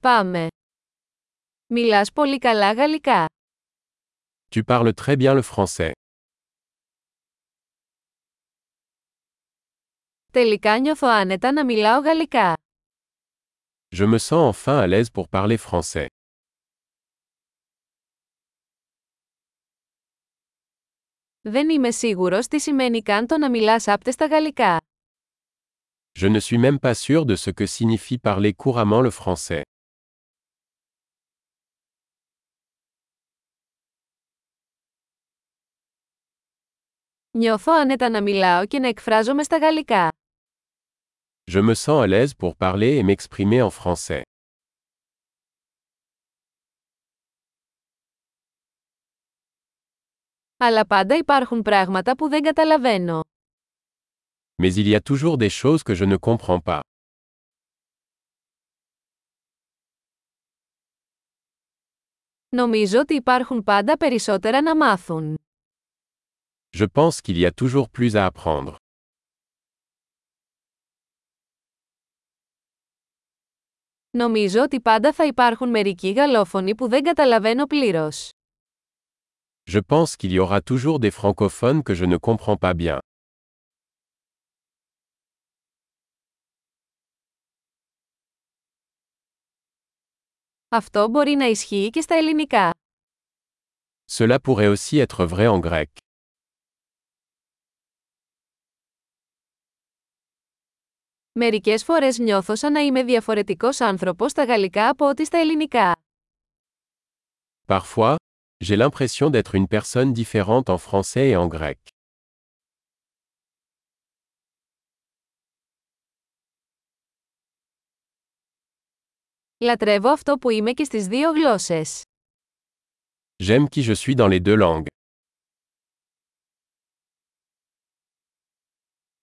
Πάμε. Μιλάς πολύ καλά γαλλικά. Tu parles très bien le français. Τελικά νιώθω άνετα να μιλάω γαλλικά. Je me sens enfin à l'aise pour parler français. Δεν είμαι σίγουρος τι σημαίνει καν το να μιλάς άπτεστα γαλλικά. Je ne suis même pas sûr de ce que signifie parler couramment le français. Νιώθω άνετα να μιλάω και να εκφράζομαι στα γαλλικά. Je me sens à l'aise pour parler et m'exprimer en français. Αλλά πάντα υπάρχουν πράγματα που δεν καταλαβαίνω. Mais il y a toujours des choses que je ne comprends pas. Νομίζω ότι υπάρχουν πάντα περισσότερα να μάθουν. Je pense qu'il y a toujours plus à apprendre. Νομίζω ότι πάντα θα υπάρχουν μερικοί γαλλόφωνοι που δεν καταλαβαίνω πλήρως. Je pense qu'il y aura toujours des francophones que je ne comprends pas bien. Αυτό μπορεί να ισχύει και στα ελληνικά. Cela pourrait aussi être vrai en grec. Μερικές φορές νιώθω σαν να είμαι διαφορετικός άνθρωπος στα γαλλικά από ό,τι στα ελληνικά. Parfois, j'ai l'impression d'être une personne différente en français et en grec. Λατρεύω αυτό που είμαι και στις δύο γλώσσες. J'aime qui je suis dans les deux langues.